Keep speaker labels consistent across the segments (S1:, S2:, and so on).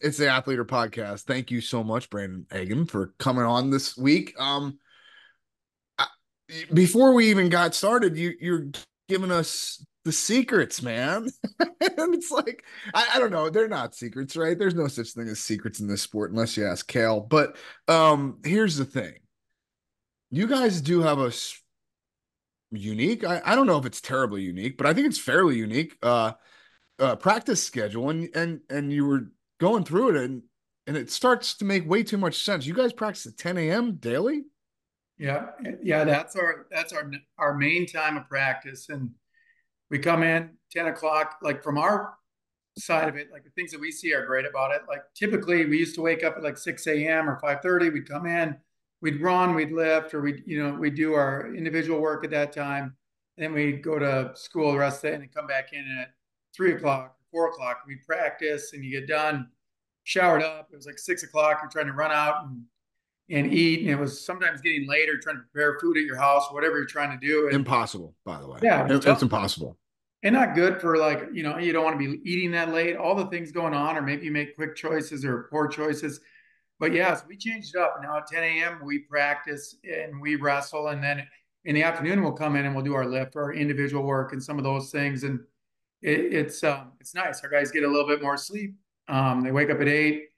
S1: It's the Athletor Podcast. Thank you so much, Brandon Eggum, for coming on this week. Um, I, before we even got started, you you're giving us the secrets, man. and it's like I, I, don't know, they're not secrets, right? There's no such thing as secrets in this sport unless you ask Kale. But um, here's the thing: you guys do have a unique. I, I don't know if it's terribly unique, but I think it's fairly unique. Uh, uh, practice schedule, and and and you were going through it, and and it starts to make way too much sense. You guys practice at 10 a.m. daily.
S2: Yeah, yeah, that's our that's our our main time of practice, and we come in 10 o'clock. Like from our side of it, like the things that we see are great about it. Like typically, we used to wake up at like 6 a.m. or 5:30. We'd come in, we'd run, we'd lift, or we'd you know we'd do our individual work at that time. then we'd go to school the rest of the day and come back in at three o'clock, four o'clock. We'd practice, and you get done, showered up. It was like six o'clock. You're trying to run out and and eat, and it was sometimes getting later, trying to prepare food at your house, whatever you're trying to do. And,
S1: impossible, by the way.
S2: Yeah,
S1: it's, it's impossible
S2: and not good for like you know you don't want to be eating that late all the things going on or maybe you make quick choices or poor choices but yes we changed it up now at 10 a.m we practice and we wrestle and then in the afternoon we'll come in and we'll do our lift or our individual work and some of those things and it, it's um, it's nice. Our guys get a little bit more sleep. Um, they wake up at eight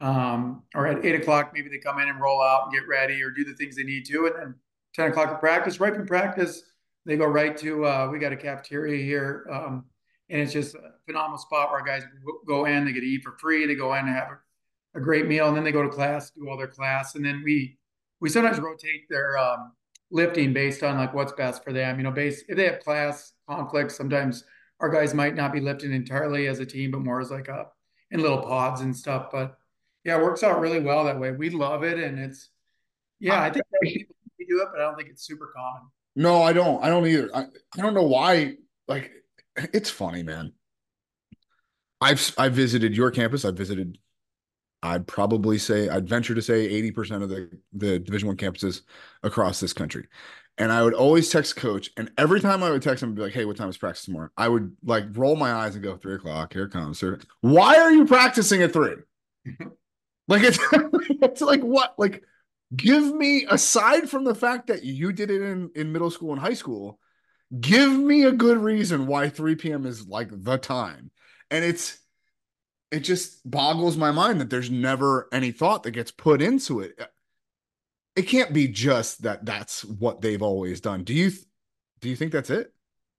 S2: um, or at eight o'clock maybe they come in and roll out and get ready or do the things they need to. And then 10 o'clock at practice right from practice they go right to uh, we got a cafeteria here um, and it's just a phenomenal spot where our guys go in they get to eat for free they go in and have a, a, great meal and then they go to class do all their class and then we we sometimes rotate their um, lifting based on like what's best for them. You know based if they have class conflicts sometimes our guys might not be lifting entirely as a team but more as like a in little pods and stuff but yeah it works out really well that way we love it and it's yeah i think people do it but i don't think it's super common
S1: no, I don't. I don't either. I, I don't know why. Like, it's funny, man. I've I visited your campus. I've visited. I'd probably say I'd venture to say eighty percent of the the Division One campuses across this country, and I would always text coach. And every time I would text him, I'd be like, "Hey, what time is practice tomorrow?" I would like roll my eyes and go, three o'clock. Here comes, sir. Why are you practicing at three? like it's it's like what like give me aside from the fact that you did it in in middle school and high school give me a good reason why 3 p.m is like the time and it's it just boggles my mind that there's never any thought that gets put into it it can't be just that that's what they've always done do you do you think that's it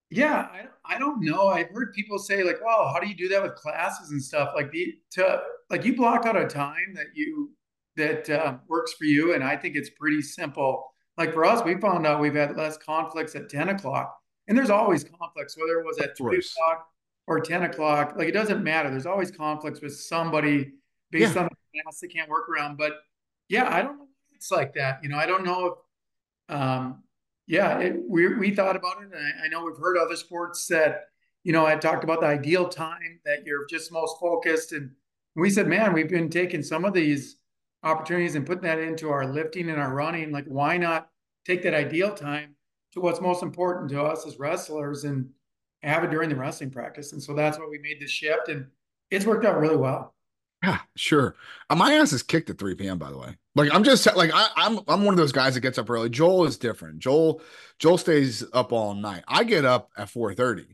S2: yeah i, I don't know i've heard people say like well how do you do that with classes and stuff like the to like you block out a time that you that uh, works for you. And I think it's pretty simple. Like for us, we found out we've had less conflicts at 10 o'clock. And there's always conflicts, whether it was at three o'clock or 10 o'clock. Like it doesn't matter. There's always conflicts with somebody based yeah. on the class they can't work around. But yeah, I don't know it's like that. You know, I don't know if, um, yeah, it, we, we thought about it. And I, I know we've heard other sports that, you know, I talked about the ideal time that you're just most focused. And we said, man, we've been taking some of these opportunities and putting that into our lifting and our running, like why not take that ideal time to what's most important to us as wrestlers and have it during the wrestling practice? And so that's why we made the shift and it's worked out really well.
S1: Yeah, sure. Uh, my ass is kicked at 3 p.m. By the way, like I'm just like I, I'm I'm one of those guys that gets up early. Joel is different. Joel Joel stays up all night. I get up at 4:30.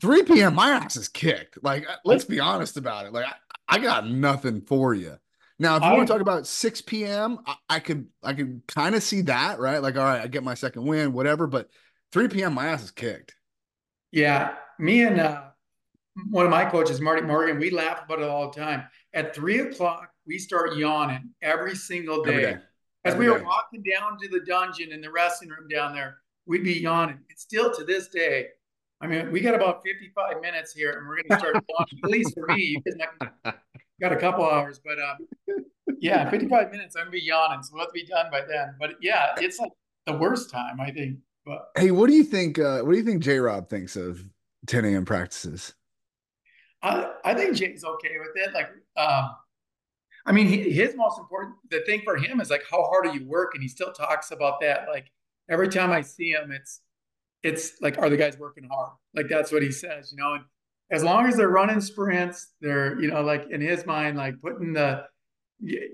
S1: 3 p.m. My ass is kicked. Like uh, let's be honest about it. Like I, I got nothing for you. Now, if you I, want to talk about 6 p.m., I, I could I could kind of see that, right? Like, all right, I get my second win, whatever. But 3 p.m., my ass is kicked.
S2: Yeah, me and uh, one of my coaches, Marty Morgan, we laugh about it all the time. At three o'clock, we start yawning every single day. Every day. As every we were day. walking down to the dungeon in the wrestling room down there, we'd be yawning. And still to this day, I mean, we got about 55 minutes here, and we're going to start yawning, at least for me. got a couple hours, but um, yeah, 55 minutes. I'm gonna be yawning, so we'll have to be done by then. But yeah, it's like the worst time, I think. But
S1: hey, what do you think? Uh, what do you think J Rob thinks of 10 a.m. practices?
S2: I I think Jay's okay with it. Like, um, I mean, his most important the thing for him is like how hard do you work, and he still talks about that. Like every time I see him, it's it's like, are the guys working hard? Like that's what he says, you know. And as long as they're running sprints, they're you know like in his mind like putting the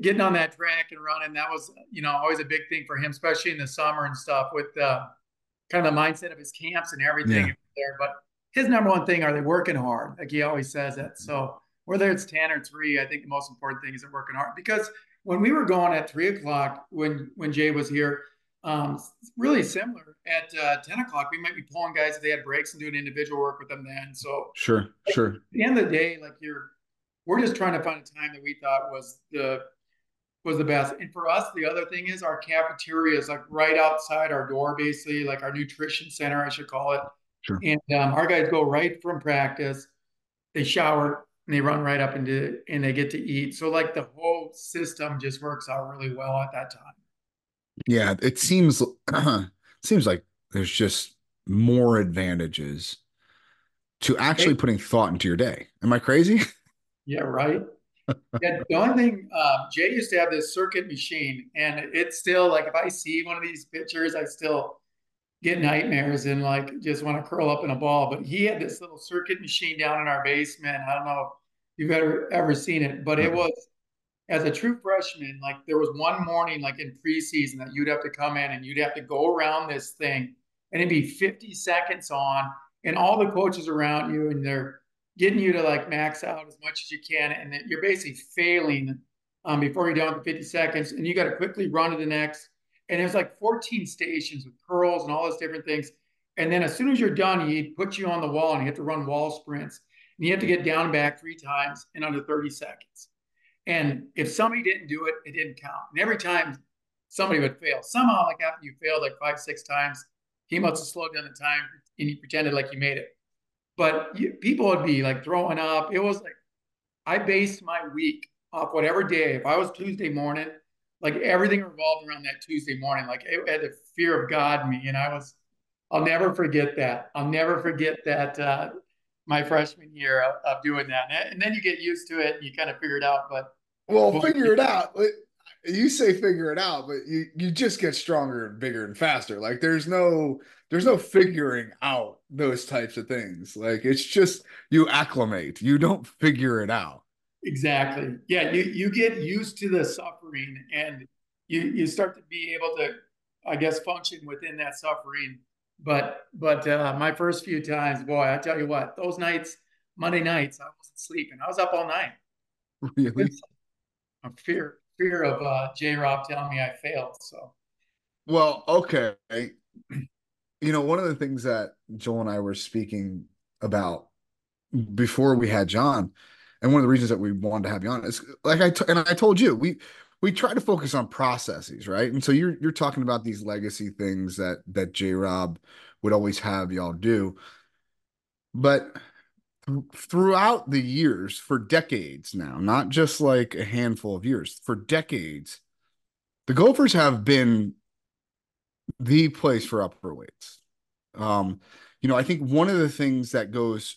S2: getting on that track and running. That was you know always a big thing for him, especially in the summer and stuff with uh, kind of the mindset of his camps and everything yeah. there. But his number one thing are they working hard? Like he always says that. So whether it's ten or three, I think the most important thing is they're working hard because when we were going at three o'clock when when Jay was here um, really similar. At uh, 10 o'clock, we might be pulling guys if they had breaks and doing individual work with them then. So
S1: sure, sure. At
S2: the end of the day, like you're, we're just trying to find a time that we thought was the was the best. And for us, the other thing is our cafeteria is like right outside our door, basically, like our nutrition center, I should call it.
S1: Sure.
S2: And um, our guys go right from practice, they shower, and they run right up into and they get to eat. So like the whole system just works out really well at that time.
S1: Yeah, it seems seems like there's just more advantages to actually putting thought into your day. Am I crazy?
S2: Yeah, right. yeah, the only thing uh, Jay used to have this circuit machine, and it's still like if I see one of these pictures, I still get nightmares and like just want to curl up in a ball. But he had this little circuit machine down in our basement. I don't know you've ever ever seen it, but it was as a true freshman, like there was one morning, like in preseason, that you'd have to come in and you'd have to go around this thing, and it'd be 50 seconds on, and all the coaches around you, and they're getting you to like max out as much as you can, and then you're basically failing um, before you're done with 50 seconds, and you got to quickly run to the next. And there's like 14 stations with curls and all those different things. And then as soon as you're done, he'd put you on the wall, and you have to run wall sprints, and you have to get down and back three times in under 30 seconds. And if somebody didn't do it, it didn't count. And every time somebody would fail, somehow, like after you failed like five, six times, he must have slowed down the time and he pretended like you made it. But you, people would be like throwing up. It was like I based my week off whatever day. If I was Tuesday morning, like everything revolved around that Tuesday morning. Like it had the fear of God in me, and I was. I'll never forget that. I'll never forget that. Uh, my freshman year of, of doing that. And then you get used to it and you kind of figure it out. But
S1: well, figure it out. You say figure it out, but you you just get stronger and bigger and faster. Like there's no there's no figuring out those types of things. Like it's just you acclimate. You don't figure it out.
S2: Exactly. Yeah, you you get used to the suffering and you you start to be able to I guess function within that suffering but but uh, my first few times, boy, I tell you what, those nights, Monday nights, I wasn't sleeping. I was up all night.
S1: Really?
S2: A fear fear of uh, J. Rob telling me I failed. So.
S1: Well, okay. You know, one of the things that Joel and I were speaking about before we had John, and one of the reasons that we wanted to have you on is like I t- and I told you we we try to focus on processes, right? And so you're you're talking about these legacy things that that J Rob would always have y'all do. But th- throughout the years, for decades now, not just like a handful of years, for decades, the Gophers have been the place for upper weights. Um, you know, I think one of the things that goes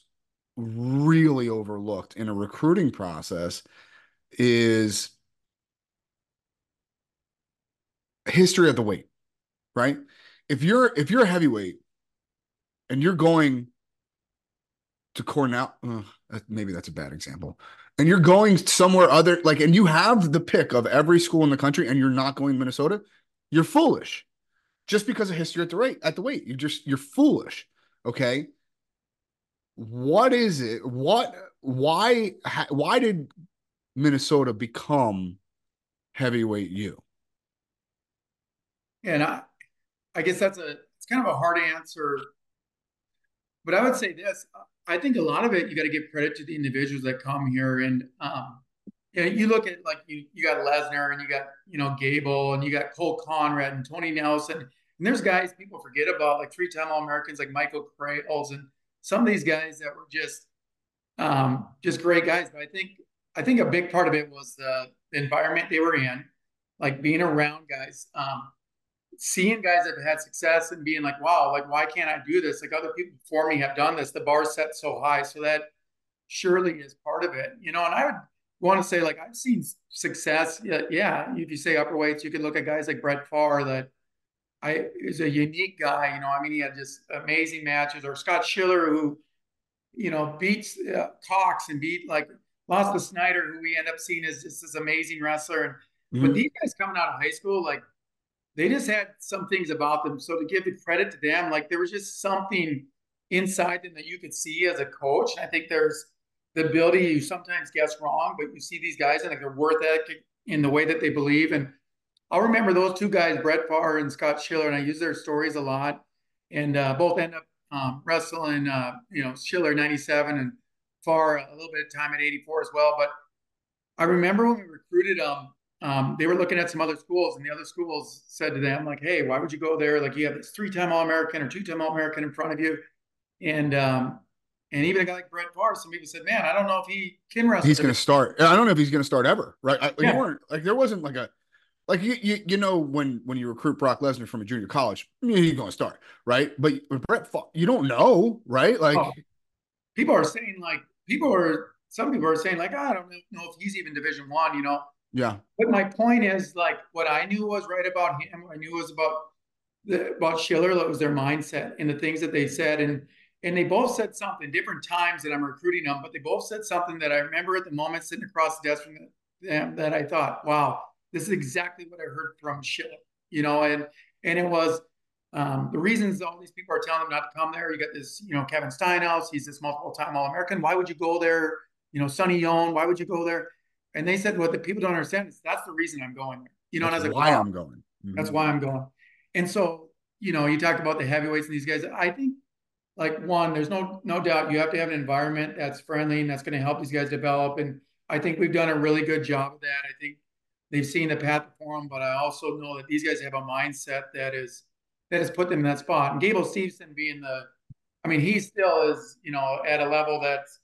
S1: really overlooked in a recruiting process is history of the weight, right? If you're if you're a heavyweight and you're going to Cornell, uh, maybe that's a bad example, and you're going somewhere other like, and you have the pick of every school in the country, and you're not going to Minnesota, you're foolish, just because of history at the rate at the weight. You just you're foolish. Okay. What is it? What? Why? Why did Minnesota become heavyweight U?
S2: And I, I guess that's a it's kind of a hard answer, but I would say this: I think a lot of it you got to give credit to the individuals that come here, and um, you, know, you look at like you you got Lesnar and you got you know Gable and you got Cole Konrad and Tony Nelson, and there's guys people forget about like three time All Americans like Michael Krayles and some of these guys that were just um, just great guys. But I think I think a big part of it was the, the environment they were in, like being around guys. Um, seeing guys that have had success and being like, wow, like why can't I do this? Like other people before me have done this. The bar set so high, so that surely is part of it, you know. And I would want to say like I've seen success. Yeah, yeah. If you say upper weights, you can look at guys like Brett Pfarr that I is a unique guy. You know, I mean, he had just amazing matches, or Scott Schiller who you know, beats uh, Cox and beat like lost to Snyder, who we end up seeing as just this amazing wrestler. And mm-hmm. but these guys coming out of high school, like they just had some things about them. So to give the credit to them, like there was just something inside them that you could see as a coach. And I think there's the ability you sometimes guess wrong, but you see these guys and like they're worth it in the way that they believe. And I'll remember those two guys, Brett Pfarr and Scott Schiller, and I use their stories a lot. And uh, both end up um, wrestling, uh, you know, Schiller 97 and Pfarr a little bit of time at 84 as well. But I remember when we recruited um, um, they were looking at some other schools, and the other schools said to them, like, hey, why would you go there? Like, you have this three time All American or two time All American in front of you. And, um, and even a guy like Brett Pfarr, some people said, "Man, I don't know if he can wrestle."
S1: He's going to start. I don't know if he's going to start ever. Right? I, yeah. weren't like there wasn't like a like you, you you know when when you recruit Brock Lesnar from a junior college, he's going to start right. But Brett, you don't know, right? Like oh.
S2: people are saying, like people are some people are saying, like I don't know if he's even Division One, you know.
S1: Yeah.
S2: But my point is, like, what I knew was right about him. I knew was about the, about Schiller. That was their mindset and the things that they said, and and they both said something different times that I'm recruiting them, but they both said something that I remember at the moment sitting across the desk from them that I thought, wow, this is exactly what I heard from Schiller, you know, and and it was um, the reasons all these people are telling them not to come there. You got this, you know, Kevin Steinhaus, he's this multiple time All American. Why would you go there? You know, Sonny Yohn, why would you go there? And they said, what the people don't understand is that's the reason I'm going there. You know,
S1: that's
S2: and
S1: I was like, why wow, I'm going.
S2: Mm-hmm. That's why I'm going. And so, you know, you talked about the heavyweights and these guys. I think like one, there's no no doubt you have to have an environment that's friendly and that's going to help these guys develop. And I think we've done a really good job of that. I think they've seen the path before them, but I also know that these guys have a mindset that is that has put them in that spot. And Gable Steveson being the, I mean, he still is, you know, at a level that's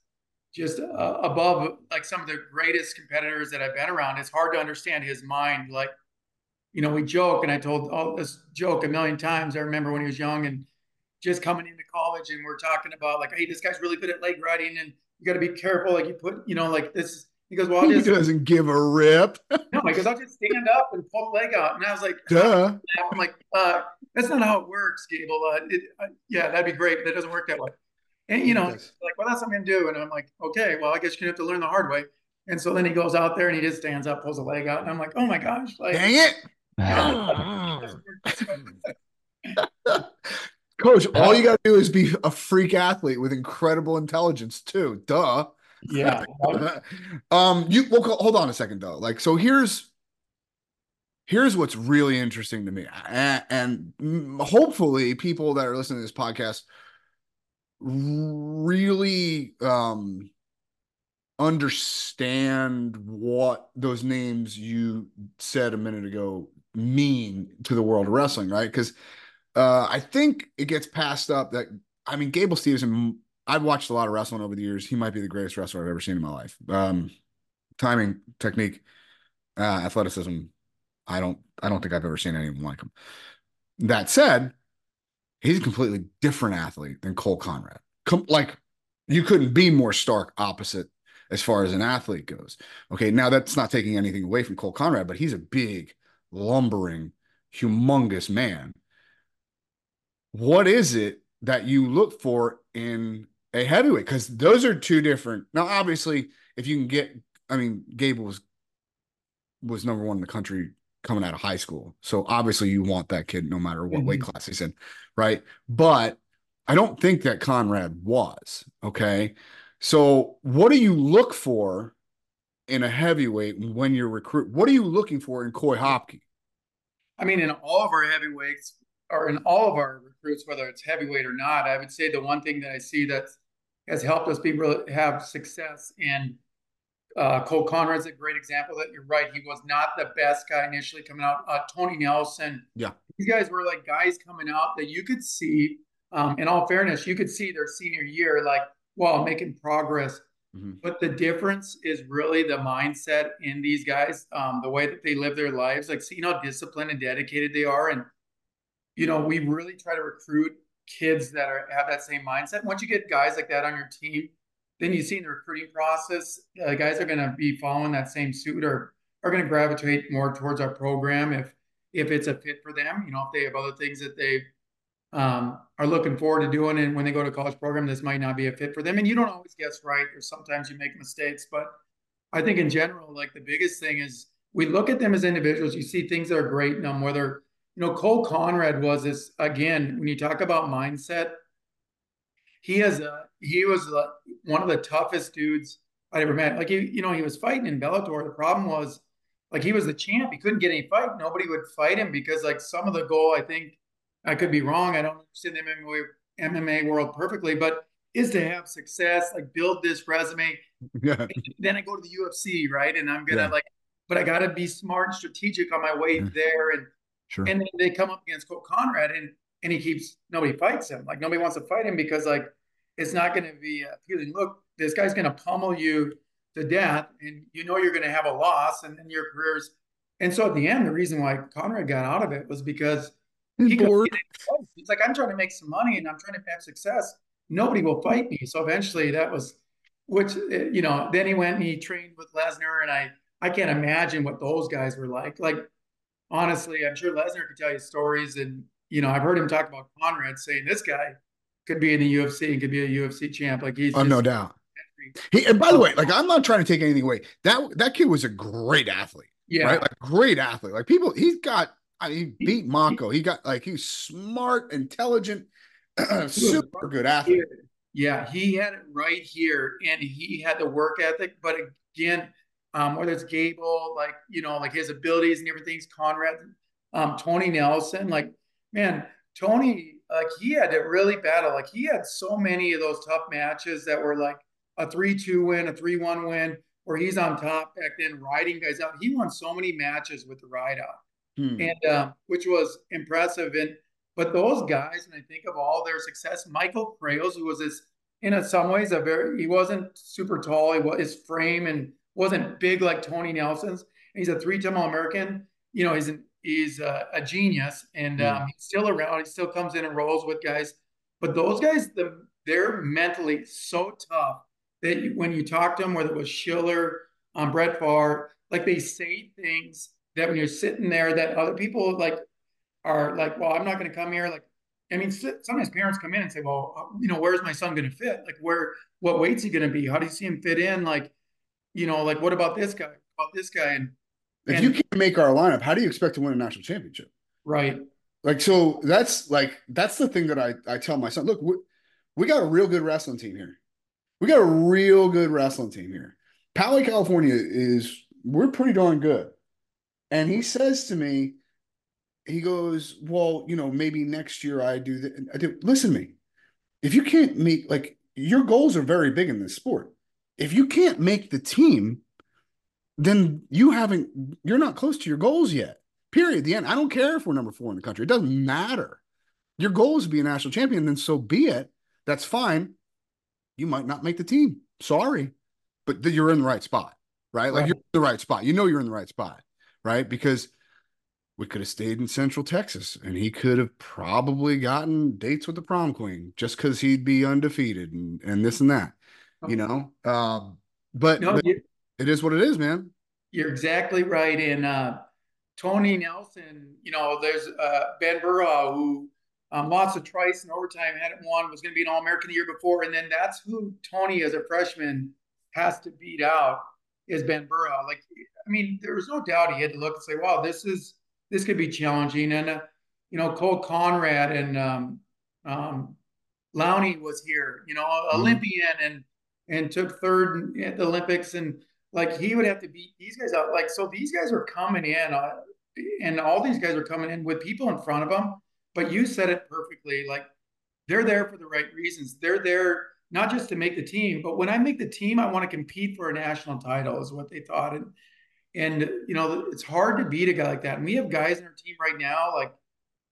S2: just uh, above like some of the greatest competitors that I've been around. It's hard to understand his mind. Like, you know, we joke, and I told all this joke a million times. I remember when he was young and just coming into college, and we're talking about like, hey, this guy's really good at leg riding, and you got to be careful. Like, you put, you know, like this. He goes, well,
S1: he just, doesn't give a rip.
S2: no, because I'll just stand up and pull the leg out, and I was like,
S1: duh.
S2: I'm like, uh, that's not how it works, Gable. Uh, it, uh, yeah, that'd be great, but it doesn't work that way. And you know, yes. like, well, that's what I'm gonna do. And I'm like, okay, well, I guess you're gonna have to learn the hard way. And so then he goes out there and he just stands up, pulls a leg out, and I'm like, oh my gosh, like,
S1: dang it. Coach, all you got to do is be a freak athlete with incredible intelligence, too. Duh.
S2: Yeah.
S1: um. You well, hold on a second though. Like, so here's here's what's really interesting to me, and, and hopefully, people that are listening to this podcast really um understand what those names you said a minute ago mean to the world of wrestling, right? Because uh, I think it gets passed up that I mean Gable Steveson. I've watched a lot of wrestling over the years. He might be the greatest wrestler I've ever seen in my life. Um, timing, technique, uh, athleticism. I don't. I don't think I've ever seen anyone like him. That said, he's a completely different athlete than Cole Konrad. Com- like you couldn't be more stark opposite as far as an athlete goes. Okay, now that's not taking anything away from Cole Konrad, but he's a big, lumbering, humongous man. What is it that you look for in a heavyweight? Because those are two different. Now, obviously, if you can get, I mean, Gable was was number one in the country coming out of high school. So obviously you want that kid no matter what mm-hmm. weight class he's in, right? But I don't think that Konrad was. Okay. So what do you look for in a heavyweight when you're recruit? What are you looking for in Koy Hopke?
S2: I mean, in all of our heavyweights or in all of our recruits, whether it's heavyweight or not, I would say the one thing that I see that has helped us be really have success and uh, Cole Konrad's a great example that you're right. He was not the best guy initially coming out. Uh, Tony Nelson.
S1: Yeah.
S2: These guys were like guys coming out that you could see, um, in all fairness, you could see their senior year, like, well, making progress. Mm-hmm. But the difference is really the mindset in these guys, um, the way that they live their lives, like seeing how disciplined and dedicated they are. And, you know, we really try to recruit kids that are have that same mindset. Once you get guys like that on your team, then you see in the recruiting process, uh, guys are going to be following that same suit or are going to gravitate more towards our program if if it's a fit for them. You know, if they have other things that they um, are looking forward to doing. And when they go to college program, this might not be a fit for them. And you don't always guess right. or sometimes you make mistakes, but I think in general, like the biggest thing is we look at them as individuals. You see things that are great in them, whether you know Cole Konrad was this again. When you talk about mindset, he has a he was a, one of the toughest dudes I ever met. Like he, you know, he was fighting in Bellator. The problem was like he was the champ. He couldn't get any fight. Nobody would fight him because like some of the goal, I think I could be wrong. I don't understand the MMA, MMA world perfectly, but is to have success, like build this resume. Yeah. Then I go to the UFC, right? And I'm gonna yeah. like, but I gotta be smart and strategic on my way yeah. there. And sure. and then they come up against Cole Konrad and and he keeps nobody fights him. Like nobody wants to fight him because like it's not gonna be appealing. Look, this guy's gonna pummel you to death, and you know you're gonna have a loss, and then your career's. And so at the end, the reason why Konrad got out of it was because he bored. He's like, I'm trying to make some money and I'm trying to have success. Nobody will fight me. So eventually, that was, which eh, you know, then he went and he trained with Lesnar, and I I can't imagine what those guys were like. Like honestly, I'm sure Lesnar could tell you stories, and you know, I've heard him talk about Konrad saying this guy could be in the UFC and could be a UFC champ. Like he's,
S1: oh, no doubt. He, and by the way, like I'm not trying to take anything away. That that kid was a great athlete. Yeah, right? like great athlete. Like people, he's got I mean, he beat Mako. He got like he's smart, intelligent, super good athlete.
S2: Yeah, he had it right here, and he had the work ethic. But again, um, whether it's Gable, like you know, like his abilities and everything's Konrad, um, Tony Nelson, like man, Tony, like he had to really battle. Like he had so many of those tough matches that were like a three-two win, a three-one win, where he's on top back then, riding guys out. He won so many matches with the ride out hmm. and uh, which was impressive. And but those guys, and I think of all their success, Michael Crails, who was this in a, some ways a very he wasn't super tall. He was his frame and wasn't big like Tony Nelson's. And he's a three-time All-American. You know, he's an, he's a, a genius, and um, he's still around. He still comes in and rolls with guys. But those guys, the, they're mentally so tough that when you talk to them, whether it was Schiller, um, Brett Pfarr, like they say things that when you're sitting there that other people like are like, well, I'm not going to come here. Like, I mean, sometimes parents come in and say, well, uh, you know, where's my son going to fit? Like, where, what weight's he going to be? How do you see him fit in? Like, you know, like, what about this guy? About this guy? And
S1: if and, you can't make our lineup, how do you expect to win a national championship?
S2: Right.
S1: Like, so that's like, that's the thing that I, I tell my son, look, we, we got a real good wrestling team here. We got a real good wrestling team here. Poway, California is, we're pretty darn good. And he says to me, he goes, Well, you know, maybe next year I do that. I do listen to me. If you can't meet like your goals are very big in this sport. If you can't make the team, then you haven't you're not close to your goals yet. Period. The end. I don't care if we're number four in the country. It doesn't matter. Your goal is to be a national champion, then so be it. That's fine. You might not make the team. Sorry. But you're in the right spot, right? Like right. you're in the right spot. You know you're in the right spot right? Because we could have stayed in Central Texas and he could have probably gotten dates with the prom queen just because he'd be undefeated and, and this and that, you know? Um, but, no, but it is what it is, man.
S2: You're exactly right. And uh, Tony Nelson, you know, there's uh, Ben Berra who um, lost a trice in overtime, hadn't won, was going to be an All American the year before. And then that's who Tony, as a freshman, has to beat out is Ben Berra. Like I mean, there was no doubt he had to look and say, "Wow, this is this could be challenging." And uh, you know, Cole Konrad and um, um, Lowney was here, you know, mm-hmm. Olympian and and took third at the Olympics, and like he would have to beat these guys out. Like so, these guys are coming in, uh, and all these guys are coming in with people in front of them. But you said it perfectly. Like they're there for the right reasons. They're there not just to make the team, but when I make the team, I want to compete for a national title, is what they thought. And and you know, it's hard to beat a guy like that. And we have guys in our team right now, like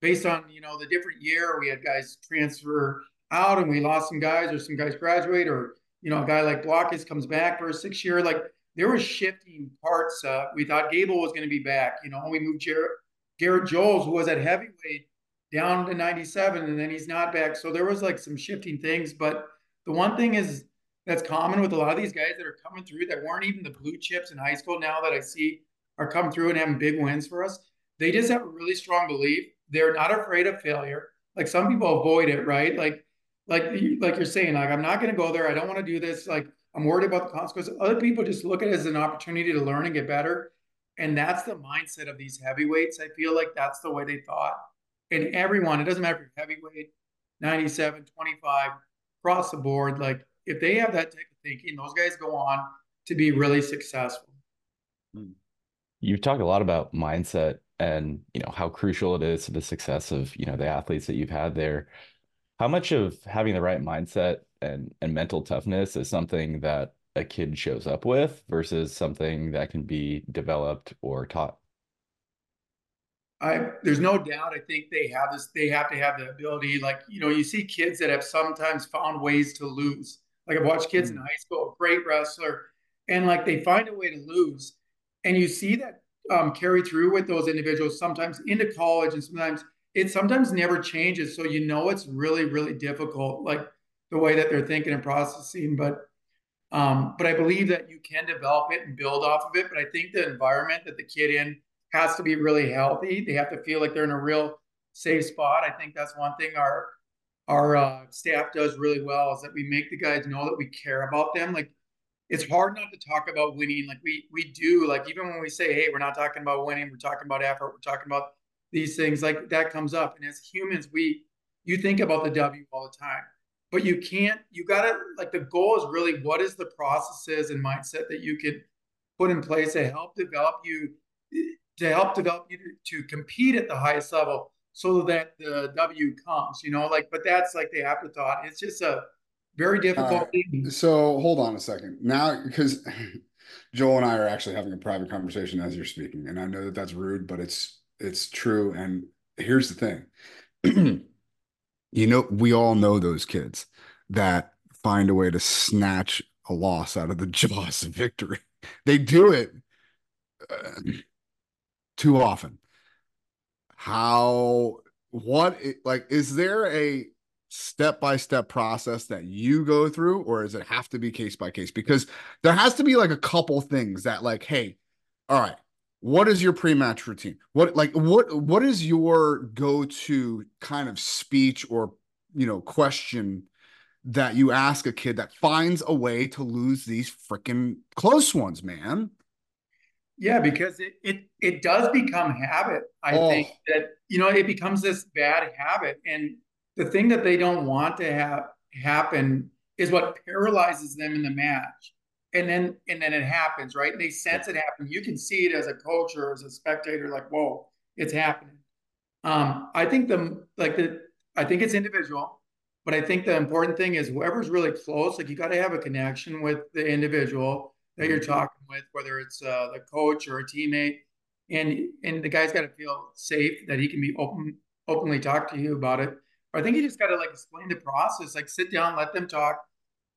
S2: based on you know the different year, we had guys transfer out, and we lost some guys, or some guys graduate, or you know, a guy like Blockus comes back for a six year. Like there was shifting parts. Uh, we thought Gable was going to be back. You know, we moved Jared, Garrett Joles, who was at heavyweight, down to 97, and then he's not back. So there was like some shifting things. But the one thing is that's common with a lot of these guys that are coming through that weren't even the blue chips in high school now that I see are coming through and having big wins for us. They just have a really strong belief. They're not afraid of failure. Like some people avoid it, right? Like, like, like you're saying, like, I'm not going to go there. I don't want to do this. Like, I'm worried about the consequences. Other people just look at it as an opportunity to learn and get better. And that's the mindset of these heavyweights. I feel like that's the way they thought. And everyone, it doesn't matter if you're heavyweight, 97, 25, across the board. Like if they have that type of thinking, those guys go on to be really successful.
S3: Hmm. You've talked a lot about mindset and you know how crucial it is to the success of you know the athletes that you've had there. How much of having the right mindset and and mental toughness is something that a kid shows up with versus something that can be developed or taught?
S2: I there's no doubt. I think they have this. They have to have the ability. Like you know, you see kids that have sometimes found ways to lose. Like I've watched kids mm-hmm. in high school, a great wrestler, and like they find a way to lose, and you see that um, carry through with those individuals sometimes into college, and sometimes it sometimes never changes. So you know it's really really difficult, like the way that they're thinking and processing. But um, but I believe that you can develop it and build off of it. But I think the environment that the kid in has to be really healthy. They have to feel like they're in a real safe spot. I think that's one thing our our uh, staff does really well is that we make the guys know that we care about them. Like it's hard not to talk about winning. Like we we do. Like even when we say, "Hey, we're not talking about winning. We're talking about effort. We're talking about these things." Like that comes up. And as humans, we you think about the W all the time, but you can't. You gotta like the goal is really what is the processes and mindset that you can put in place to help develop you to help develop you to, to compete at the highest level so that the W comes, you know, like, but that's like the afterthought. It's just a very uh, difficult thing.
S1: So hold on a second now, because Joel and I are actually having a private conversation as you're speaking. And I know that that's rude, but it's, it's true. And here's the thing, you know, we all know those kids that find a way to snatch a loss out of the jaws of victory. They do it. Uh, too often. How, what, like, is there a step by step process that you go through, or does it have to be case by case? Because there has to be like a couple things that, like, hey, all right, what is your pre-match routine what like what what is your go-to kind of speech or you know question that you ask a kid that finds a way to lose these freaking close ones man
S2: yeah, because it it it does become habit. I oh. think that you know it becomes this bad habit, and the thing that they don't want to have happen is what paralyzes them in the match, and then and then it happens, right? And they sense it happen. You can see it as a coach or as a spectator, like, whoa, it's happening. Um, I think the like the I think it's individual, but I think the important thing is whoever's really close, like you got to have a connection with the individual that you're mm-hmm. talking with, whether it's uh, the coach or a teammate, and and the guy's got to feel safe that he can be open openly talk to you about it. Or I think you just got to like explain the process, like sit down, let them talk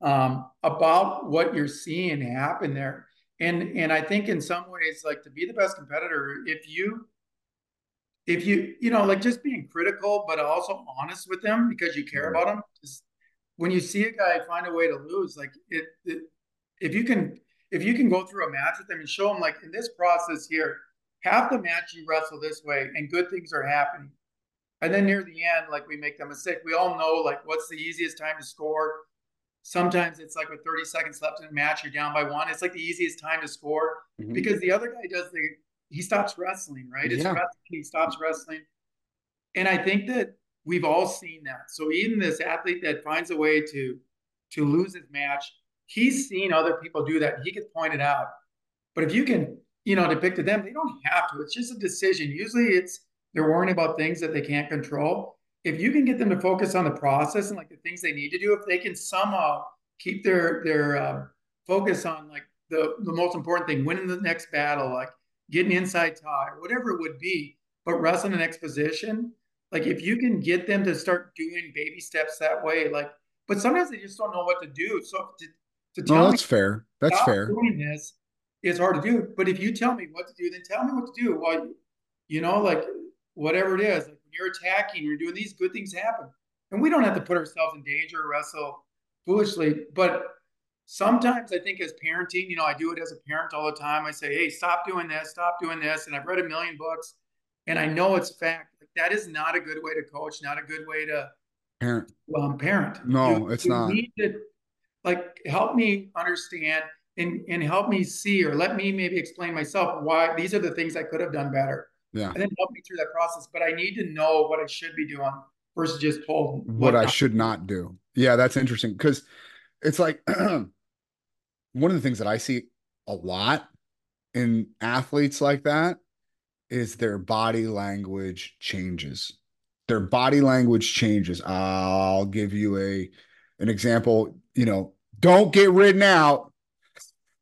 S2: um, about what you're seeing happen there. And and I think in some ways, like to be the best competitor, if you if you you know like just being critical but also honest with them because you care about them just, when you see a guy find a way to lose like it, it if you can if you can go through a match with them and show them like in this process here, half the match you wrestle this way and good things are happening. And then near the end, like we make the mistake. We all know like what's the easiest time to score. Sometimes it's like with 30 seconds left in the match, you're down by one. It's like the easiest time to score mm-hmm. because the other guy does the he stops wrestling, right? It's yeah. wrestling, he stops wrestling. And I think that we've all seen that. So even this athlete that finds a way to to lose his match, he's seen other people do that. He gets pointed out. But if you can, you know, depict to them, they don't have to. It's just a decision. Usually it's they're worrying about things that they can't control. If you can get them to focus on the process and like the things they need to do, if they can somehow keep their their uh, focus on like the the most important thing, winning the next battle, like getting inside tie, whatever it would be, but wrestling the next position. Like if you can get them to start doing baby steps that way, like, but sometimes they just don't know what to do. So to,
S1: to tell no, that's me fair. That's fair.
S2: Doing this is hard to do. But if you tell me what to do, then tell me what to do. Well, you know, like whatever it is, like you're attacking, you're doing these good things happen. And we don't have to put ourselves in danger or wrestle foolishly. But sometimes I think as parenting, you know, I do it as a parent all the time. I say, hey, stop doing this, stop doing this. And I've read a million books. and I know it's fact. Like that is not a good way to coach, not a good way to
S1: parent.
S2: Um, parent.
S1: No, you, it's you not. Need
S2: to like help me understand and and help me see or let me maybe explain myself why these are the things I could have done better.
S1: Yeah.
S2: And then help me through that process. But I need to know what I should be doing versus just told
S1: what, what I should not do. Yeah, that's interesting because it's like one of the things that I see a lot in athletes like that is their body language changes. Their body language changes. I'll give you a an example, you know, don't get ridden out.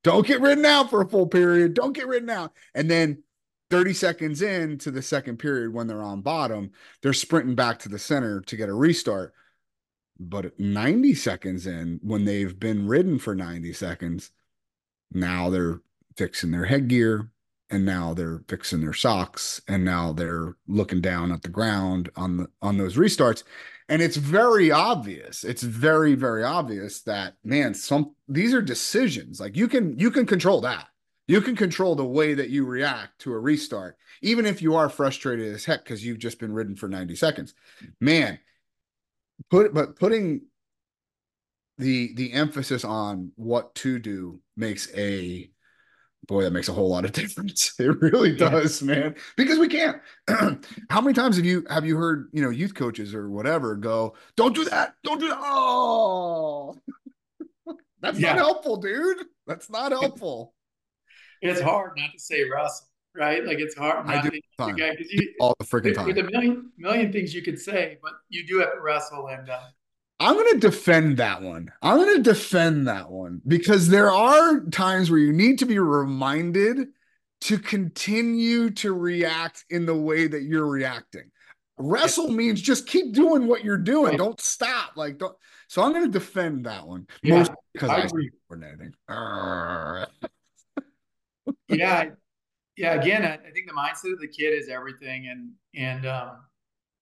S1: Don't get ridden out for a full period. Don't get ridden out. And then 30 seconds into the second period when they're on bottom, they're sprinting back to the center to get a restart. But 90 seconds in, when they've been ridden for 90 seconds, now they're fixing their headgear and now they're fixing their socks and now they're looking down at the ground on the on those restarts. And it's very obvious it's very very obvious that man some these are decisions. Like you can you can control that you can control the way that you react to a restart even if you are frustrated as heck because you've just been ridden for 90 seconds. Man put but putting the the emphasis on what to do makes a boy that makes a whole lot of difference. It really does yeah. man because we can't. How many times have you have you heard you know youth coaches or whatever go don't do that. Don't do that. Oh. That's yeah. not helpful dude. That's not helpful
S2: it's hard not to say russell right like it's hard
S1: I do
S2: to,
S1: time. You, all the freaking time
S2: there's a million million things you could say but you do have to wrestle and uh,
S1: I'm going to defend that one. I'm going to defend that one because there are times where you need to be reminded to continue to react in the way that you're reacting. Wrestle means just keep doing what you're doing. Don't stop. Like don't. So I'm going to defend that one.
S2: Yeah, because I, I agree.
S1: Coordinating.
S2: Yeah, yeah. Again, I, I, think the mindset of the kid is everything, and and um,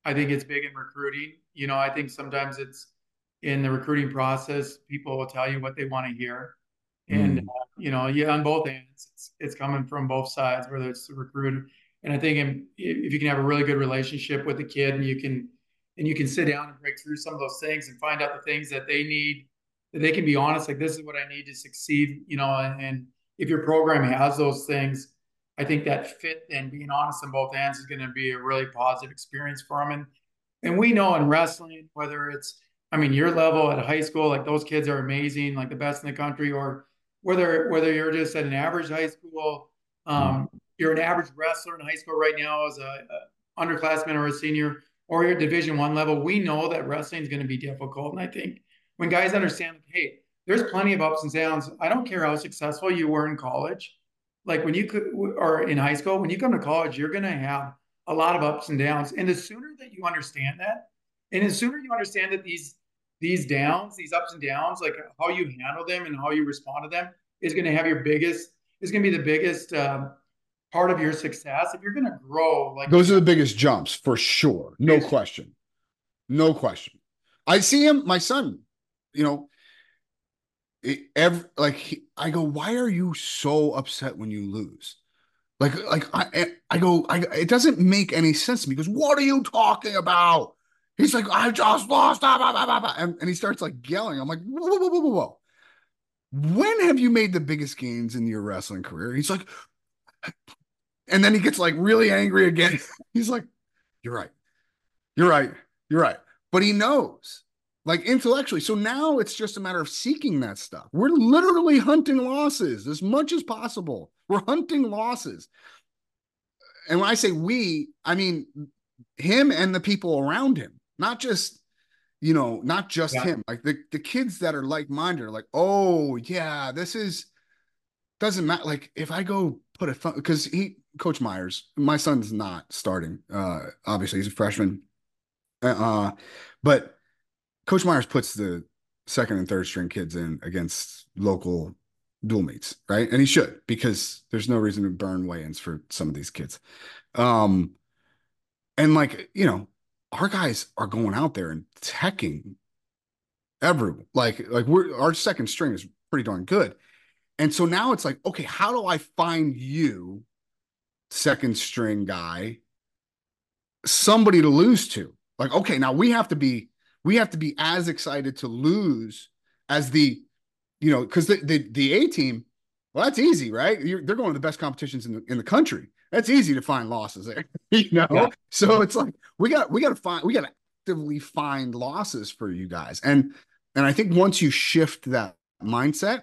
S2: I think it's big in recruiting. You know, I think sometimes it's in the recruiting process, people will tell you what they want to hear. And, mm. uh, you know, yeah, on both ends, it's, it's coming from both sides, whether it's the recruit. And I think if you can have a really good relationship with the kid and you can, and you can sit down and break through some of those things and find out the things that they need, that they can be honest, like this is what I need to succeed, you know, and, and if your program has those things, I think that fit and being honest on both ends is going to be a really positive experience for them. And, and we know in wrestling, whether it's, I mean, your level at high school, like those kids are amazing, like the best in the country, or whether whether you're just at an average high school, um, you're an average wrestler in high school right now as a, a underclassman or a senior, or you're at Division One level. We know that wrestling is going to be difficult, and I think when guys understand, hey, there's plenty of ups and downs. I don't care how successful you were in college, like when you could or in high school, when you come to college, you're going to have a lot of ups and downs, and the sooner that you understand that, and the sooner you understand that these these downs, these ups and downs, like how you handle them and how you respond to them is going to have your biggest, is going to be the biggest um, part of your success. If you're going to grow, like
S1: those are the biggest jumps for sure. No question. No question. I see him, my son, you know, every, like he, I go, why are you so upset when you lose? Like, like I, eh, I go, I, it doesn't make any sense to me. Because what are you talking about? He's like, I just lost. Blah, blah, blah, and, and he starts like yelling. I'm like, whoa, whoa, whoa, whoa, whoa. When have you made the biggest gains in your wrestling career? He's like, and then he gets like really angry again. He's like, You're right. You're right. You're right. But he knows, like intellectually. So now it's just a matter of seeking that stuff. We're literally hunting losses as much as possible. We're hunting losses. And when I say we, I mean him and the people around him not just you know not just yeah. him like the, the kids that are like-minded are like oh yeah this is doesn't matter like if i go put a because he coach myers my son's not starting uh obviously he's a freshman uh but coach myers puts the second and third string kids in against local dual meets right and he should because there's no reason to burn weigh-ins for some of these kids um and like you know our guys are going out there and teching everyone. Like, like we're our second string is pretty darn good. And so now it's like, okay, how do I find you, second string guy, somebody to lose to. Like, okay, now we have to be we have to be as excited to lose as the, you know, because the the the A team, well, that's easy, right? You're, they're going to the best competitions in the in the country. That's easy to find losses there, you know. Yeah. So it's like we got we got to find we got to actively find losses for you guys, and and I think once you shift that mindset,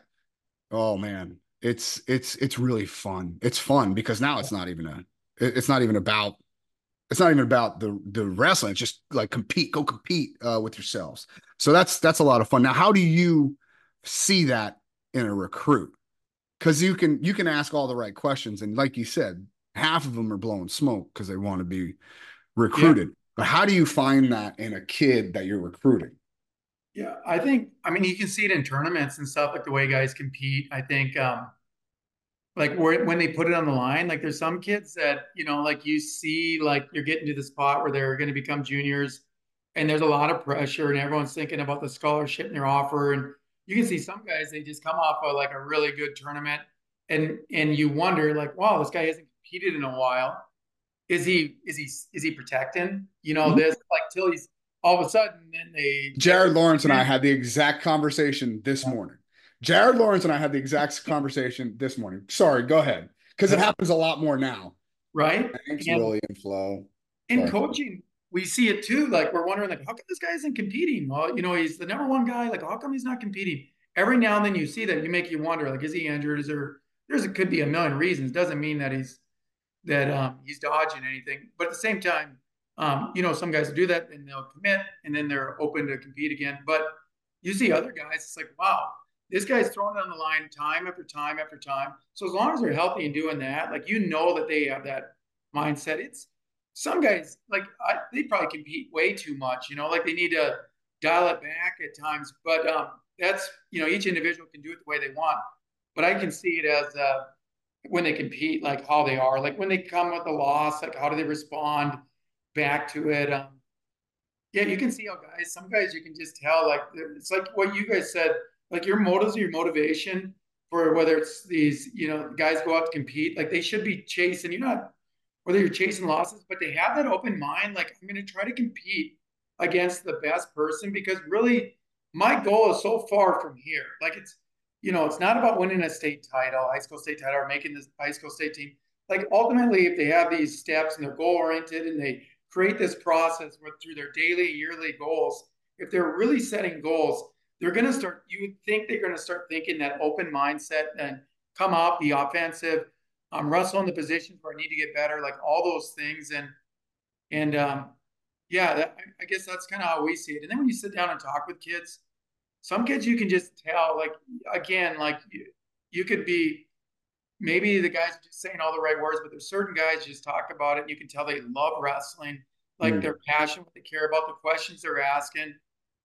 S1: oh man, it's it's it's really fun. It's fun because now it's not even a it's not even about it's not even about the the wrestling. It's just like compete, go compete uh, with yourselves. So that's that's a lot of fun. Now, how do you see that in a recruit? Because you can you can ask all the right questions, and like you said, half of them are blowing smoke because they want to be recruited. Yeah. But how do you find that in a kid that you're recruiting?
S2: Yeah, I think I mean you can see it in tournaments and stuff like the way guys compete. I think um, like where, when they put it on the line like there's some kids that you know like you see like you're getting to the spot where they're going to become juniors and there's a lot of pressure and everyone's thinking about the scholarship and their offer and you can see some guys they just come off of like a really good tournament and and you wonder like wow this guy hasn't competed in a while. Is he is he is he protecting you know mm-hmm. this like till he's all of a sudden then they
S1: jared lawrence and i had the exact conversation this morning Jared Lawrence and I had the exact conversation this morning. Sorry, go ahead. Because it happens a lot more now.
S2: Right.
S1: Thanks, and, William Flo.
S2: In Sorry. coaching, we see it too. Like we're wondering, like, how come this guy isn't competing? Well, you know, he's the number one guy. Like, how come he's not competing? Every now and then you see that, you make you wonder, like, is he injured? Is there there's it could be a million reasons. Doesn't mean that he's that um, he's dodging anything. But at the same time, um, you know, some guys do that and they'll commit and then they're open to compete again. But you see other guys, it's like, wow, this guy's throwing it on the line time after time after time. So as long as they're healthy and doing that, like you know that they have that mindset. It's some guys like I, they probably compete way too much. You know, like they need to dial it back at times. But um, that's you know each individual can do it the way they want. But I can see it as uh, when they compete, like how they are, like when they come with a loss, like how do they respond back to it. Um, yeah, you can see how guys. Some guys you can just tell, like it's like what you guys said like your motives or your motivation for whether it's these, you know, guys go out to compete, like they should be chasing, you're not, whether you're chasing losses, but they have that open mind, like I'm going to try to compete against the best person because really my goal is so far from here. Like it's, you know, it's not about winning a state title, high school state title, or making this high school state team. Like ultimately, if they have these steps and they're goal oriented and they create this process with, through their daily, yearly goals, if they're really setting goals, they're going to start, you would think they're going to start thinking that open mindset and come out, be offensive, um, wrestle in the positions where I need to get better, like all those things. And, and, um, yeah, that, I guess that's kind of how we see it. And then when you sit down and talk with kids, some kids you can just tell, like, again, like you, you could be, maybe the guys are just saying all the right words, but there's certain guys just talk about it and you can tell they love wrestling, like mm. they're passionate, they care about the questions they're asking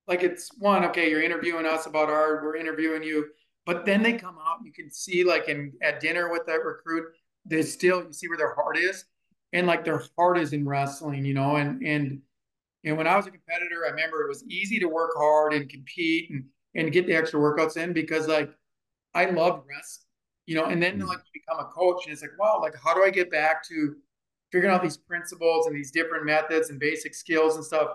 S2: like it's one okay you're interviewing us about art we're interviewing you but then they come out you can see like in at dinner with that recruit they still you see where their heart is and like their heart is in wrestling you know and and and when i was a competitor i remember it was easy to work hard and compete and and get the extra workouts in because like i loved rest you know and then mm-hmm. like you become a coach and it's like wow like how do i get back to figuring out these principles and these different methods and basic skills and stuff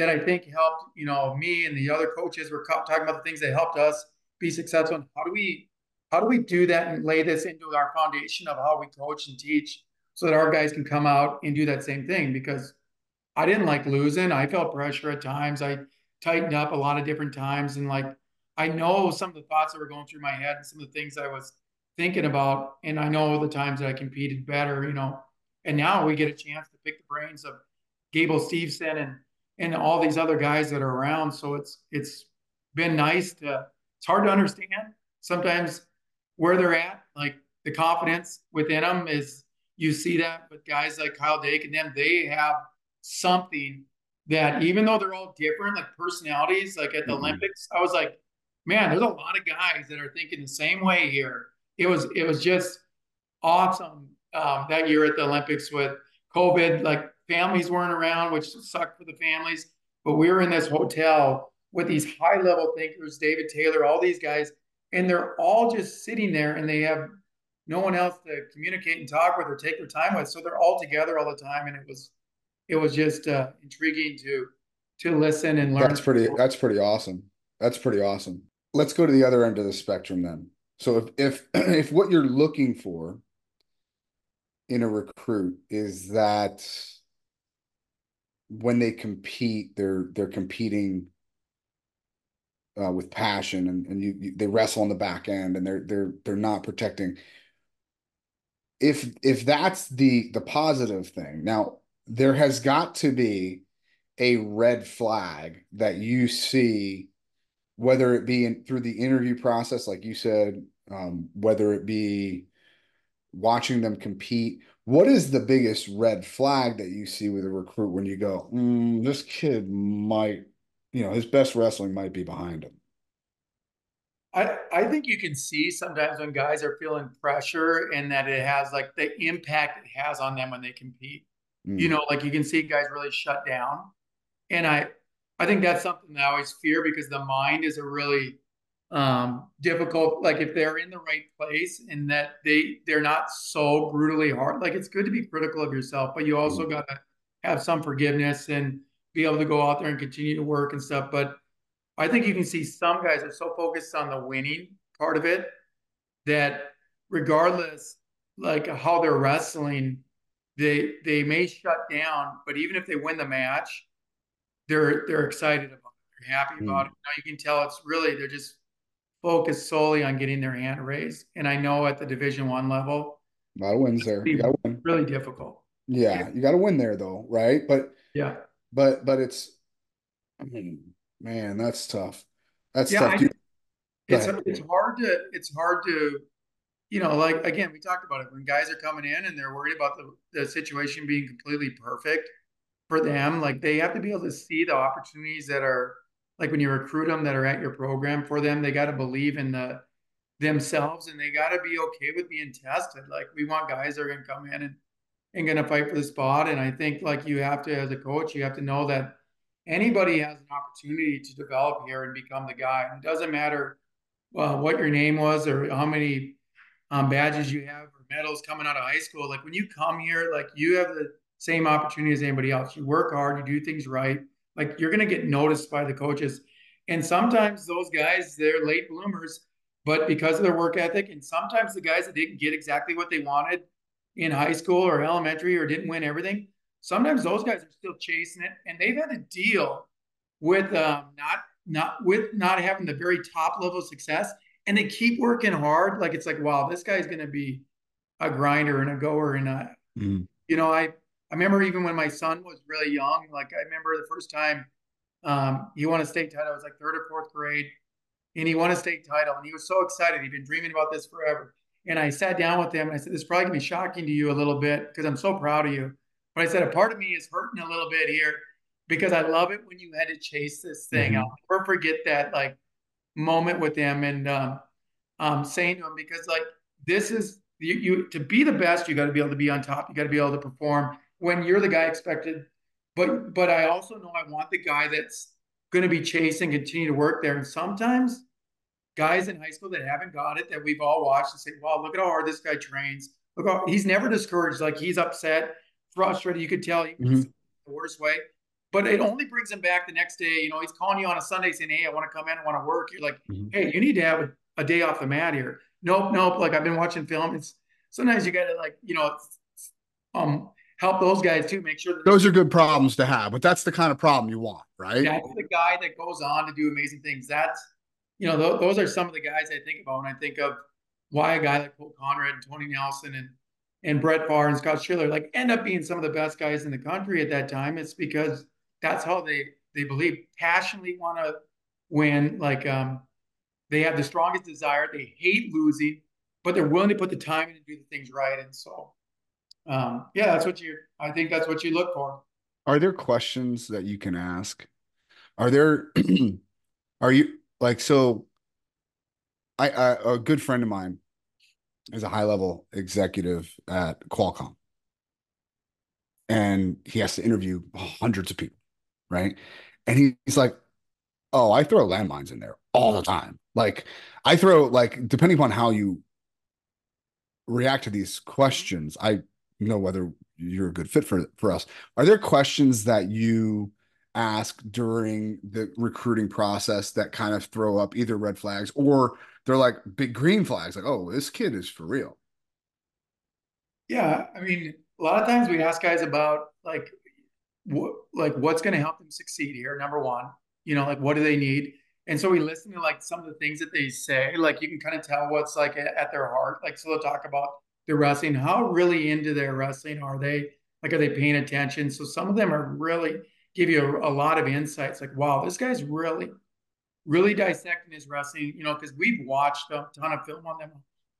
S2: that I think helped, you know, me and the other coaches were talking about the things that helped us be successful. And how do we, how do we do that and lay this into our foundation of how we coach and teach so that our guys can come out and do that same thing? Because I didn't like losing. I felt pressure at times. I tightened up a lot of different times. And like, I know some of the thoughts that were going through my head and some of the things I was thinking about. And I know the times that I competed better, you know, and now we get a chance to pick the brains of Gable Steveson and and all these other guys that are around. So it's it's been nice to. It's hard to understand sometimes where they're at. Like the confidence within them is you see that, but guys like Kyle Dake and them, they have something that even though they're all different, like personalities, like at the mm-hmm. Olympics, I was like, man, there's a lot of guys that are thinking the same way here. It was it was just awesome um, that year at the Olympics with COVID. Like families weren't around, which sucked for the families. But we were in this hotel with these high level thinkers, David Taylor, all these guys, and they're all just sitting there and they have no one else to communicate and talk with or take their time with. So they're all together all the time. And it was, it was just uh, intriguing to to listen and learn.
S1: That's pretty. That's pretty awesome. That's pretty awesome. Let's go to the other end of the spectrum then. So if if if what you're looking for in a recruit is that when they compete, they're they're competing uh, with passion and, and you, you, they wrestle on the back end and they're they're they're not protecting. If if that's the the positive thing, now there has got to be a red flag that you see, whether it be in, through the interview process, like you said, um, whether it be watching them compete. What is the biggest red flag that you see with a recruit when you go, mm, this kid might, you know, his best wrestling might be behind him?
S2: I, I think you can see sometimes when guys are feeling pressure and that it has like the impact it has on them when they compete. Mm. You know, like you can see guys really shut down. And I I think that's something that I always fear because the mind is a really um difficult like if they're in the right place and that they they're not so brutally hard like it's good to be critical of yourself but you also mm. got to have some forgiveness and be able to go out there and continue to work and stuff but I think you can see some guys are so focused on the winning part of it that regardless like how they're wrestling, they they may shut down, but even if they win the match, they're they're excited about it. They're happy about mm. it. Now you can tell it's really they're just focused solely on getting their hand raised. And I know at the division one level,
S1: a lot of wins there. You gotta win.
S2: Really difficult.
S1: Yeah, yeah. you gotta win there though, right? But
S2: yeah,
S1: but but it's I mean Man, that's tough. That's
S2: yeah,
S1: tough.
S2: I, it's it's hard to it's hard to you know like again we talked about it when guys are coming in and they're worried about the, the situation being completely perfect for them like they have to be able to see the opportunities that are like when you recruit them that are at your program for them they got to believe in the themselves and they got to be okay with being tested like we want guys that are going to come in and and going to fight for the spot and i think like you have to as a coach you have to know that anybody has an opportunity to develop here and become the guy. It doesn't matter well, what your name was or how many um, badges you have or medals coming out of high school. Like when you come here, like you have the same opportunity as anybody else. You work hard, you do things right. Like you're going to get noticed by the coaches. And sometimes those guys, they're late bloomers, but because of their work ethic, and sometimes the guys that didn't get exactly what they wanted in high school or elementary or didn't win everything, sometimes those guys are still chasing it, and they've had to deal with um, not not with not having the very top level success, and they keep working hard. Like it's like, wow, this guy's going to be a grinder and a goer, and a, mm. you know, I I remember even when my son was really young, like I remember the first time um, he won a state title. I was like third or fourth grade, and he won a state title, and he was so excited. He'd been dreaming about this forever. And I sat down with him and I said, "This is probably gonna be shocking to you a little bit because I'm so proud of you." But I said, a part of me is hurting a little bit here because I love it when you had to chase this thing. Mm-hmm. I'll never forget that like moment with him and um, um, saying to him because like this is you, you to be the best, you got to be able to be on top. You got to be able to perform when you're the guy expected. But but I also know I want the guy that's going to be chasing, continue to work there. And sometimes guys in high school that haven't got it, that we've all watched and say, "Wow, look at how hard this guy trains. Look, how, he's never discouraged. Like he's upset frustrated. You could tell mm-hmm. the worst way. But it only brings him back the next day. You know, he's calling you on a Sunday saying, Hey, I want to come in, I want to work. You're like, mm-hmm. Hey, you need to have a, a, day off the mat here. Nope, nope. Like I've been watching film. It's sometimes you gotta like, you know, um help those guys too. Make sure
S1: those are good problems to have, but that's the kind of problem you want, right?
S2: That's the guy that goes on to do amazing things. That's you know, th- those are some of the guys I think about when I think of why a guy like Cole Konrad and Tony Nelson and and Brett Pharr and Scott Schiller like end up being some of the best guys in the country at that time. It's because that's how they they believe passionately want to win. Like um, they have the strongest desire. They hate losing, but they're willing to put the time in and do the things right. And so, um, yeah, that's what you. I think that's what you look for.
S1: Are there questions that you can ask? Are there? are you like so? I, I a good friend of mine is a high level executive at Qualcomm. And he has to interview hundreds of people, right? And he's like, Oh, I throw landmines in there all the time. Like, I throw, like, depending upon how you react to these questions, I know whether you're a good fit for for us. Are there questions that you ask during the recruiting process that kind of throw up either red flags or they're like big green flags, like, oh, this kid is for real?
S2: Yeah, I mean, a lot of times we ask guys about like what like what's going to help them succeed here. Number one, you know, like what do they need? And so we listen to like some of the things that they say. Like you can kind of tell what's like at their heart. Like so they'll talk about their wrestling. How really into their wrestling are they? Like are they paying attention? So some of them are really give you a, a lot of insights. Like wow, this guy's really really dissecting his wrestling. You know, because we've watched a ton of film on them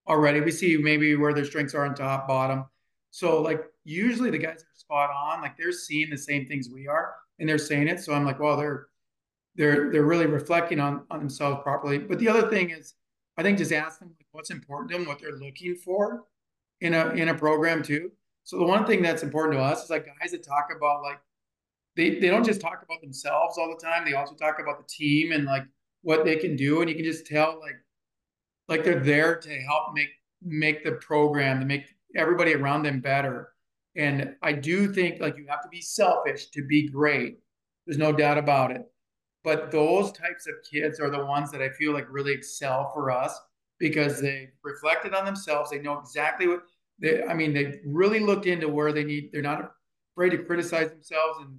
S2: already. We see maybe where their strengths are on top, bottom. So like usually the guys are spot on. Like they're seeing the same things we are, and they're saying it. So I'm like, well, they're they're they're really reflecting on on themselves properly. But the other thing is, I think just ask them what's important to them, what they're looking for in a in a program too. So the one thing that's important to us is like guys that talk about like they they don't just talk about themselves all the time. They also talk about the team and like what they can do, and you can just tell like like they're there to help make make the program to make everybody around them better. And I do think like you have to be selfish to be great. There's no doubt about it. But those types of kids are the ones that I feel like really excel for us because they reflected on themselves. They know exactly what they, I mean, they really looked into where they need, they're not afraid to criticize themselves and,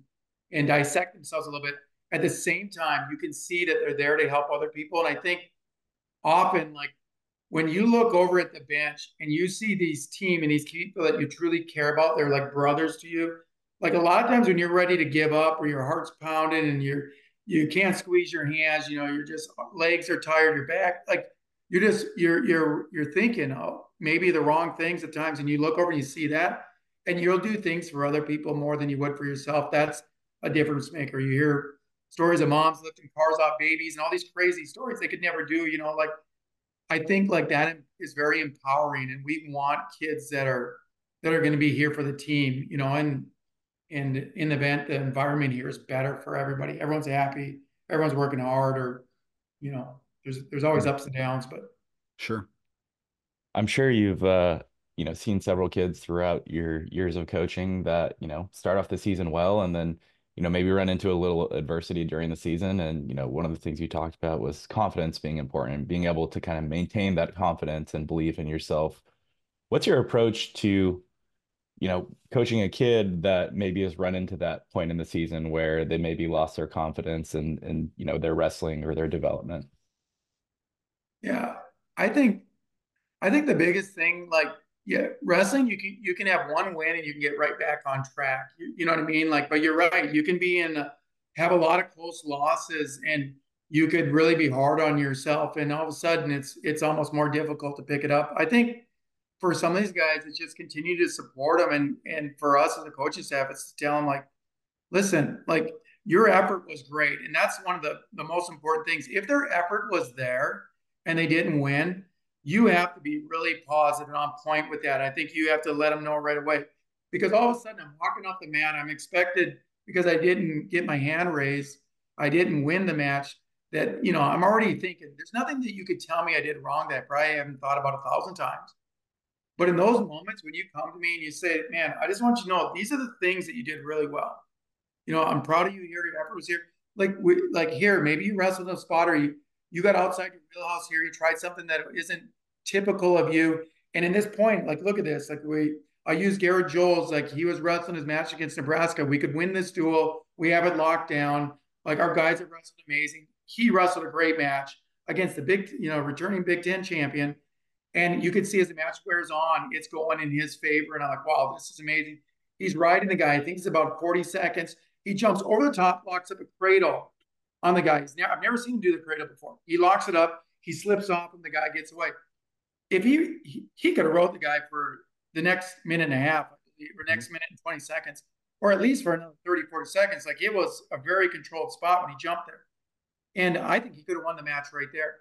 S2: and dissect themselves a little bit. At the same time, you can see that they're there to help other people. And I think often, like when you look over at the bench and you see these team and these people that you truly care about, they're like brothers to you. Like a lot of times when you're ready to give up or your heart's pounding and you're you can't squeeze your hands you know you're just legs are tired your back like you're just you're you're you're thinking oh maybe the wrong things at times and you look over and you see that and you'll do things for other people more than you would for yourself. That's a difference maker. You hear stories of moms lifting cars off babies and all these crazy stories they could never do you know like i think like that is very empowering and we want kids that are that are going to be here for the team you know and and in the event the environment here is better for everybody. Everyone's happy. Everyone's working hard or you know there's there's always ups and downs but
S1: sure
S3: i'm sure you've uh you know seen several kids throughout your years of coaching that you know start off the season well and then you know maybe run into a little adversity during the season and you know one of the things you talked about was confidence being important being able to kind of maintain that confidence and belief in yourself what's your approach to you know, coaching a kid that maybe has run into that point in the season where they maybe lost their confidence and and you know their wrestling or their development.
S2: Yeah, I think I think the biggest thing, like yeah, wrestling, you can you can have one win and you can get right back on track. You, you know what I mean? Like, but you're right, you can be in have a lot of close losses and you could really be hard on yourself and all of a sudden it's it's almost more difficult to pick it up. I think for some of these guys, it's just continue to support them. And and for us as a coaching staff, it's to tell them like, listen, like your effort was great. And that's one of the, the most important things. If their effort was there and they didn't win, you have to be really positive and on point with that. I think you have to let them know right away. Because all of a sudden I'm walking off the mat, I'm expected because I didn't get my hand raised, I didn't win the match. That you know, I'm already thinking there's nothing that you could tell me I did wrong that I probably haven't thought about a thousand times. But in those moments when you come to me and you say, man, I just want you to know these are the things that you did really well. You know, I'm proud of you here. Your effort was here. Like we like here, maybe you wrestled a spot or you you got outside your wheelhouse here. You tried something that isn't typical of you. And in this point, like look at this. Like we I use Garrett Joles, like he was wrestling his match against Nebraska. We could win this duel. We have it locked down. Like our guys have wrestled amazing. He wrestled a great match against the big, you know, returning Big Ten champion. And you could see as the match wears on, it's going in his favor. And I'm like, wow, this is amazing. He's riding the guy. I think it's about 40 seconds. He jumps over the top, locks up a cradle on the guy. Ne- I've never seen him do the cradle before. He locks it up. He slips off, and the guy gets away. If he he, he could have rode the guy for the next minute and a half, or next mm-hmm. minute and 20 seconds, or at least for another 30, 40 seconds. Like it was a very controlled spot when he jumped there. And I think he could have won the match right there.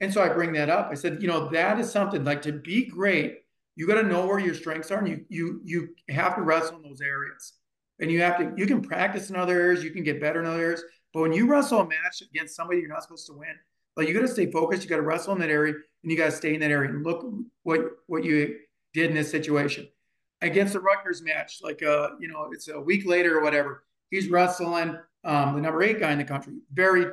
S2: And so I bring that up. I said, you know, that is something like to be great, you got to know where your strengths are and you you you have to wrestle in those areas. And you have to you can practice in other areas, you can get better in other areas. But when you wrestle a match against somebody you're not supposed to win, like you got to stay focused, you got to wrestle in that area and you got to stay in that area and look what what you did in this situation. against the Rutgers match, like uh, you know, it's a week later or whatever. He's wrestling um, the number eight guy in the country. Very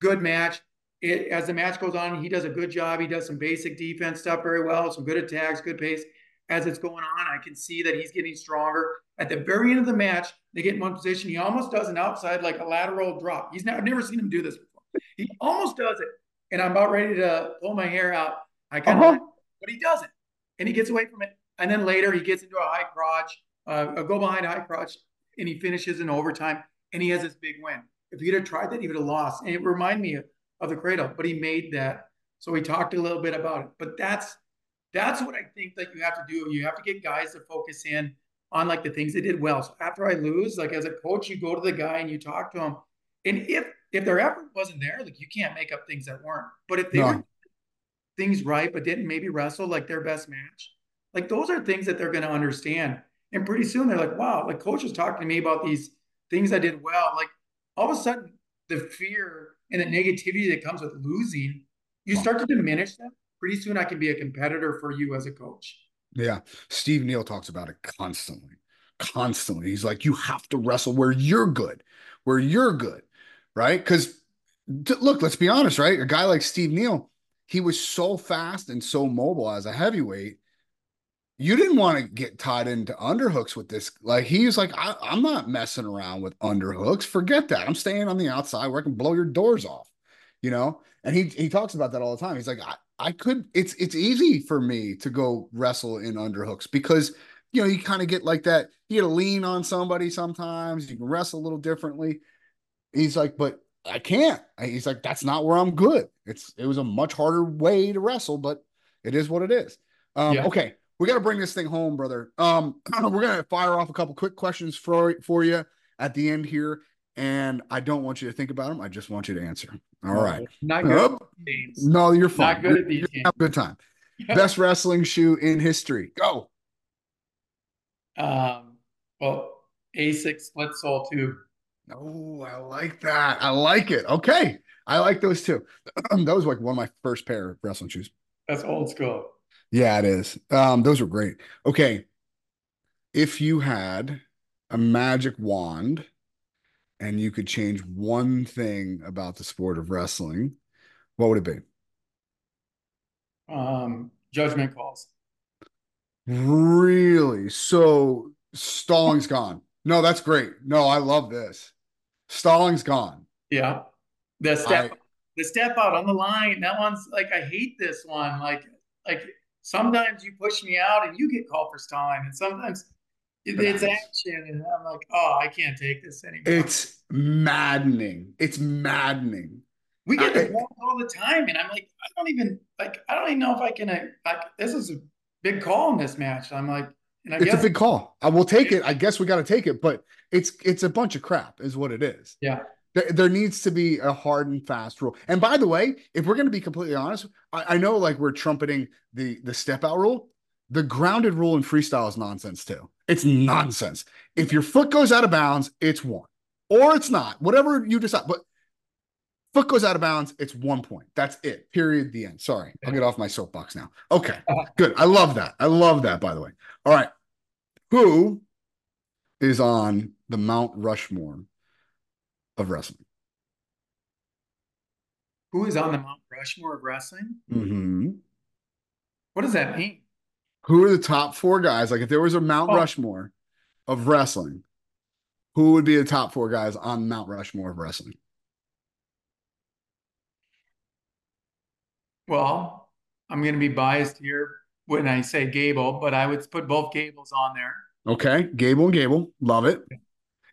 S2: good match. It, as the match goes on, he does a good job. He does some basic defense stuff very well, some good attacks, good pace. As it's going on, I can see that he's getting stronger. At the very end of the match, they get in one position. He almost does an outside, like a lateral drop. He's not, I've never seen him do this before. He almost does it. And I'm about ready to pull my hair out. I kind of, uh-huh. but he doesn't. And he gets away from it. And then later he gets into a high crotch, uh, a go behind high crotch, and he finishes in overtime. And he has this big win. If he'd have tried that, he would have lost. And it reminded me of, of the cradle, but he made that. So we talked a little bit about it. But that's that's what I think that you have to do. You have to get guys to focus in on like the things they did well. So after I lose, like as a coach, you go to the guy and you talk to him. And if if their effort wasn't there, like you can't make up things that weren't. But if they no. were things right, but didn't maybe wrestle like their best match, like those are things that they're going to understand. And pretty soon they're like, wow, like coach was talking to me about these things I did well. Like all of a sudden, the fear and the negativity that comes with losing, you start to diminish that. Pretty soon I can be a competitor for you as a coach.
S1: Yeah. Steve Neal talks about it constantly. Constantly. He's like, you have to wrestle where you're good, where you're good. Right. Because look, let's be honest, right? A guy like Steve Neal, he was so fast and so mobile as a heavyweight. You didn't want to get tied into underhooks with this. Like he's like, I, am not messing around with underhooks. Forget that. I'm staying on the outside where I can blow your doors off, you know? And he he talks about that all the time. He's like, I, I could it's it's easy for me to go wrestle in underhooks because you know you kind of get like that you get to lean on somebody sometimes you can wrestle a little differently he's like but i can't he's like that's not where i'm good it's it was a much harder way to wrestle but it is what it is um yeah. okay we got to bring this thing home brother um we're gonna fire off a couple quick questions for for you at the end here and I don't want you to think about them. I just want you to answer. All no, right.
S2: Not good.
S1: no, you're fine.
S2: Not good at these games.
S1: Have a good time. Best wrestling shoe in history. Go.
S2: Um. Well, Asics split sole tube.
S1: Oh, I like that. I like it. Okay. I like those too. that was like one of my first pair of wrestling shoes.
S2: That's old school.
S1: Yeah, it is. Um, those were great. Okay. If you had a magic wand and you could change one thing about the sport of wrestling, what would it be?
S2: Um, judgment calls.
S1: Really? So Stalling's gone. No, that's great. No, I love this. Stalling's gone.
S2: Yeah. The step I, the step out on the line. That one's like I hate this one. Like like sometimes you push me out and you get called for stalling, and sometimes it's action, and I'm like, oh, I can't take this anymore.
S1: It's maddening. It's maddening.
S2: We get the calls all the time, and I'm like, I don't even like. I don't even know if I can. Uh, like, this is a big call in this match. I'm like,
S1: and I it's guess, a big call. I will take it. I guess we got to take it, but it's it's a bunch of crap, is what it is.
S2: Yeah.
S1: There, there needs to be a hard and fast rule. And by the way, if we're going to be completely honest, I, I know like we're trumpeting the the step out rule. The grounded rule in freestyle is nonsense too. It's nonsense. If your foot goes out of bounds, it's one, or it's not. Whatever you decide. But foot goes out of bounds, it's one point. That's it. Period. The end. Sorry, I'll get off my soapbox now. Okay, uh-huh. good. I love that. I love that. By the way. All right. Who is on the Mount Rushmore of wrestling?
S2: Who is on the Mount Rushmore of wrestling?
S1: Mm-hmm.
S2: What does that mean?
S1: Who are the top four guys? Like if there was a Mount oh. Rushmore of wrestling, who would be the top four guys on Mount Rushmore of wrestling?
S2: Well, I'm going to be biased here when I say Gable, but I would put both Gables on there.
S1: Okay, Gable and Gable, love it.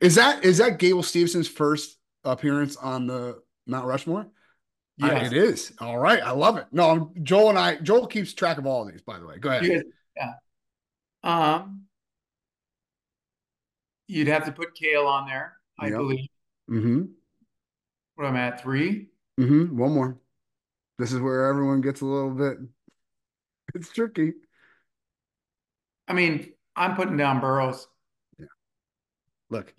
S1: Is that is that Gable Steveson's first appearance on the Mount Rushmore? Yes. I, it is. All right. I love it. No, I'm, Joel and I, Joel keeps track of all of these, by the way. Go ahead.
S2: Yeah. Um, you'd have to put Cael on there, I yep. believe.
S1: Mm-hmm.
S2: What I'm at three.
S1: Mm-hmm. One more. This is where everyone gets a little bit. It's tricky.
S2: I mean, I'm putting down Burroughs.
S1: Yeah. Look,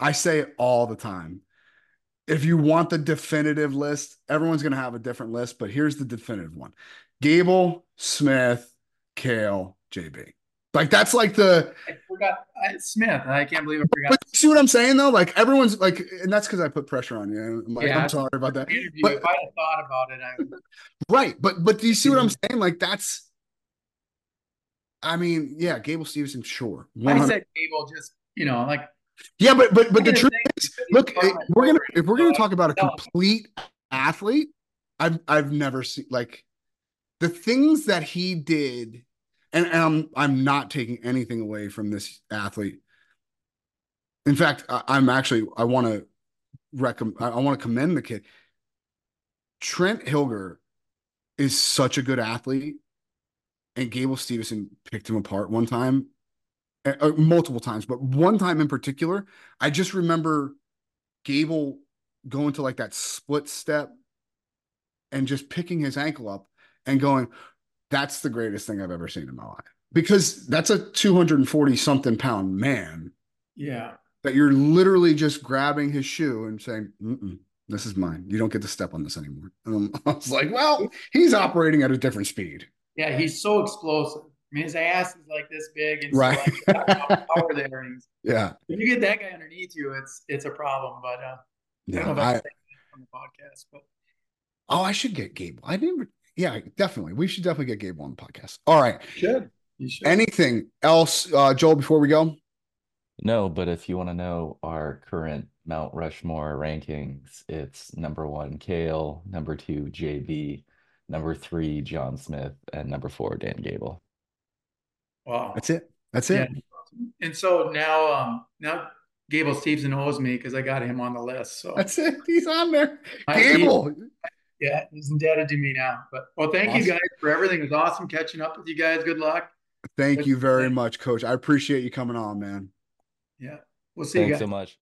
S1: I say it all the time. If you want the definitive list, everyone's going to have a different list, but here's the definitive one Gable, Smith, Cael, JB. Like that's like the
S2: I forgot I, Smith. I can't believe I forgot.
S1: But see what I'm saying though? Like everyone's like, and that's because I put pressure on you. I'm, like,
S2: Yeah.
S1: I'm sorry about that.
S2: Interview.
S1: But-
S2: if I had thought about it, I would.
S1: Right, but but do you see what I'm mm-hmm. saying? Like that's. I mean, yeah, Gable Steveson, sure.
S2: I said Gable just you know like
S1: Yeah, but but but the truth is, look,
S2: my
S1: we're gonna if we're gonna talk about a complete athlete, I've I've never seen like the things that he did, and, and I'm I'm not taking anything away from this athlete. In fact, I, I'm actually I want to recommend I, I want to commend the kid. Trent Hillger is such a good athlete, and Gable Steveson picked him apart one time, uh, multiple times, but one time in particular, I just remember Gable going to like that split step and just picking his ankle up and going, "That's the greatest thing I've ever seen in my life." Because that's a 240 something pound man
S2: yeah.
S1: that you're literally just grabbing his shoe and saying, "This is mine. You don't get to step on this anymore." And I was like, "Well, he's operating at a different speed."
S2: Yeah, he's so explosive. I mean, his ass is like this big, and
S1: Right.
S2: so like, power there. And
S1: Yeah,
S2: if you get that guy underneath you, it's it's a problem. But uh, I don't know
S1: yeah.
S2: I
S1: I,
S2: can say that on the podcast, but
S1: oh, I should get Gable. I didn't. Yeah, definitely. We should definitely get Gable on the podcast. All right.
S2: should you should.
S1: Anything else, uh, Joel? Before we go,
S3: No, but if you want to know our current Mount Rushmore rankings, it's number one, Cael, number two, JB, number three, John Smith, and number four, Dan Gable.
S2: Wow.
S1: that's it. That's
S2: Yeah.
S1: it.
S2: And so now, um, now Gable Steveson owes me because I got him on the list. So
S1: That's it. He's on there.
S2: I-
S1: Gable.
S2: yeah, he's indebted to me now. But well, thank you guys for everything. It was awesome catching up with you guys. Good luck.
S1: Thank you very much, Coach. I appreciate you coming on, man.
S2: Yeah, we'll see you
S3: Thanks
S2: guys.
S3: so much.